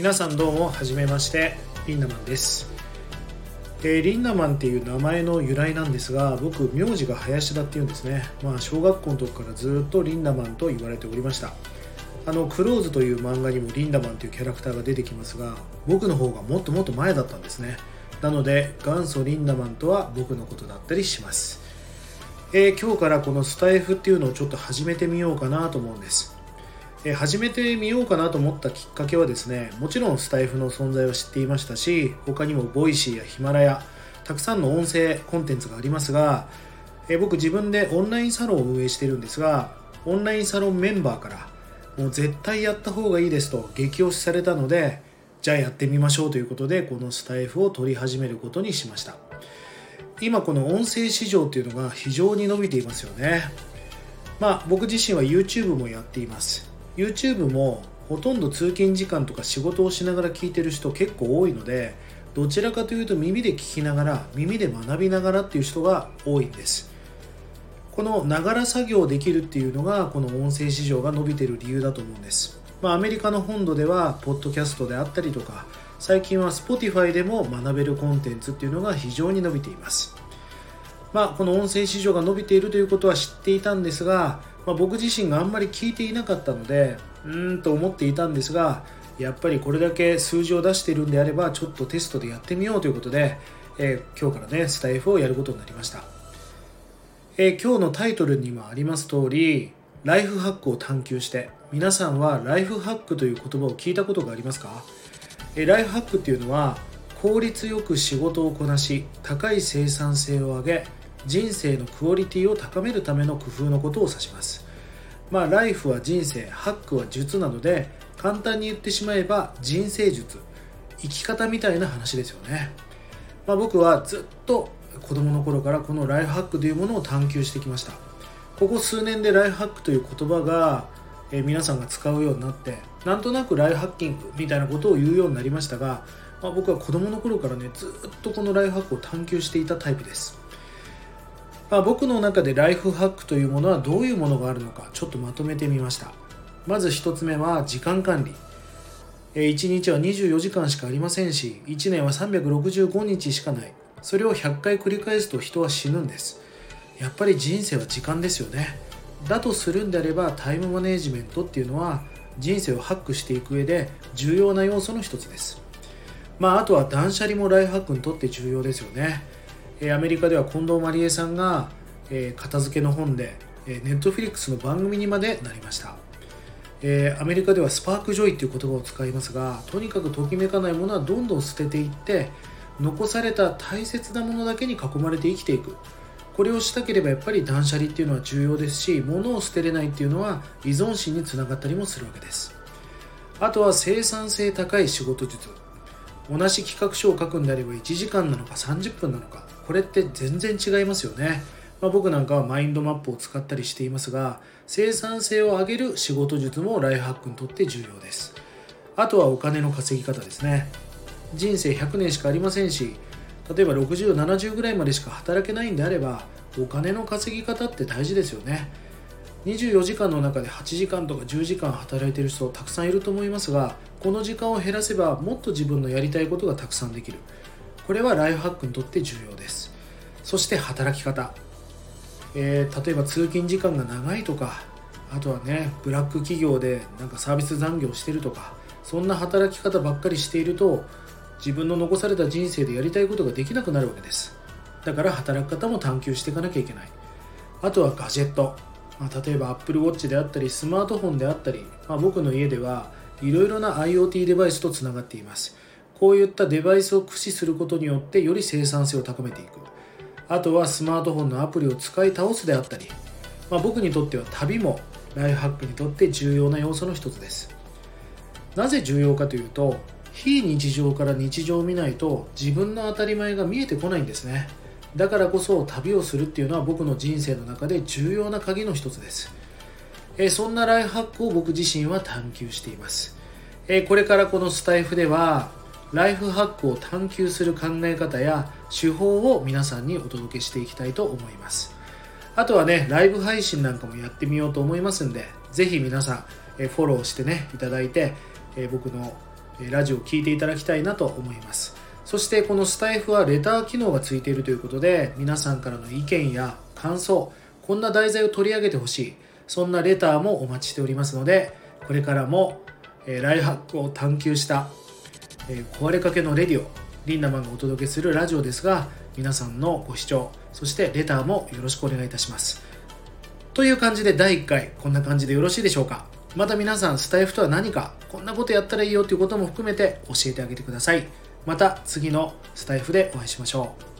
皆さんどうもはじめましてリンダマンです、えーリンダマンっていう名前の由来なんですが僕名字が林田っていうんですね。まあ小学校の時からずっとリンダマンと言われておりました。あのクローズという漫画にもリンダマンというキャラクターが出てきますが僕の方がもっともっと前だったんですね。なので元祖リンダマンとは僕のことだったりします、えー今日からこのスタイフっていうのをちょっと始めてみようかなと思うんです。え始めてみようかなと思ったきっかけはですねもちろんスタエフの存在を知っていましたし他にも Voicy やヒマラヤたくさんの音声コンテンツがありますが、え僕自分でオンラインサロンを運営してるんですがオンラインサロンメンバーからもう絶対やった方がいいですと激推しされたのでじゃあやってみましょうということでこのスタエフを録り始めることにしました。今この音声市場っていうのが非常に伸びていますよね。まあ僕自身は YouTube もやっています。YouTube もほとんど通勤時間とか仕事をしながら聞いてる人結構多いのでどちらかというと耳で聞きながら耳で学びながらっていう人が多いんです。このながら作業できるっていうのがこの音声市場が伸びてる理由だと思うんです、まあ、アメリカの本土ではポッドキャストであったりとか最近は Spotify でも学べるコンテンツっていうのが非常に伸びています。まあ、この音声市場が伸びているということは知っていたんですが、まあ、僕自身があんまり聞いていなかったのでうーんと思っていたんですがやっぱりこれだけ数字を出しているんであればちょっとテストでやってみようということで、えー今日からねスタイフをやることになりました、えー今日のタイトルにもあります通りライフハックを探求して皆さんはライフハックという言葉を聞いたことがありますか？えーライフハックっていうのは効率よく仕事をこなし高い生産性を上げ人生のクオリティを高めるための工夫のことを指します。まあライフは人生ハックは術なので簡単に言ってしまえば人生術生き方みたいな話ですよね、まあ、僕はずっと子供の頃からこのライフハックというものを探求してきました。ここ数年でライフハックという言葉がえ皆さんが使うようになってなんとなくライフハッキングみたいなことを言うようになりましたが、まあ、僕は子供の頃からねずっとこのライフハックを探求していたタイプです、まあ、僕の中でライフハックというものはどういうものがあるのかちょっとまとめてみました。まず1つ目は時間管理。えー1日は24時間しかありませんし1年は365日しかない。それを100回繰り返すと人は死ぬんです。やっぱり人生は時間ですよね。だとするんであればタイムマネジメントっていうのは人生をハックしていく上で重要な要素の一つです。まああとは断捨離もライフハックにとって重要ですよね。アメリカでは近藤麻理恵さんが、片付けの本で、 Netflix の番組にまでなりました。アメリカでは spark joy っていう言葉を使いますがとにかくときめかないものはどんどん捨てていって残された大切なものだけに囲まれて生きていく。これをしたければやっぱり断捨離っていうのは重要ですし物を捨てれないっていうのは依存心につながったりもするわけです。あとは生産性高い仕事術。同じ企画書を書くんであれば1時間なのか30分なのか。これって全然違いますよね、まあ、僕なんかはマインドマップを使ったりしていますが生産性を上げる仕事術もライフハックにとって重要です。あとはお金の稼ぎ方ですね。人生100年しかありませんし例えば6070ぐらいまでしか働けないんであればお金の稼ぎ方って大事ですよね。24時間の中で8時間とか10時間働いてる人たくさんいると思いますがこの時間を減らせばもっと自分のやりたいことがたくさんできる。これはライフハックにとって重要です。そして働き方、えー例えば通勤時間が長いとかあとはねブラック企業でなんかサービス残業してるとかそんな働き方ばっかりしていると自分の残された人生でやりたいことができなくなるわけです。だから働き方も探求していかなきゃいけない。あとはガジェット、まあ、例えば Apple Watch であったりスマートフォンであったり、まあ、僕の家ではいろいろな IoT デバイスとつながっています。こういったデバイスを駆使することによってより生産性を高めていく。あとはスマートフォンのアプリを使い倒すであったり、まあ、僕にとっては旅もライフハックにとって重要な要素の一つです。なぜ重要かというと非日常から日常を見ないと自分の当たり前が見えてこないんですね。だからこそ旅をするっていうのは僕の人生の中で重要な鍵の一つです。えそんなライフハックを僕自身は探求しています。えこれからこのスタイフではライフハックを探求する考え方や手法を皆さんにお届けしていきたいと思います。あとはねライブ配信なんかもやってみようと思いますんでぜひ皆さんえフォローしてねいただいてえ僕のラジオを聴いていただきたいなと思います。そしてこのスタイフはレター機能がついているということで皆さんからの意見や感想こんな題材を取り上げてほしいそんなレターもお待ちしておりますのでこれからもライフハックを探求したえ壊れかけのレディオリンダマンがお届けするラジオですが皆さんのご視聴そしてレターもよろしくお願いいたします。という感じで第1回こんな感じでよろしいでしょうか？また皆さんスタイフとは何かこんなことやったらいいよということも含めて教えてあげてください。また次のスタイフでお会いしましょう。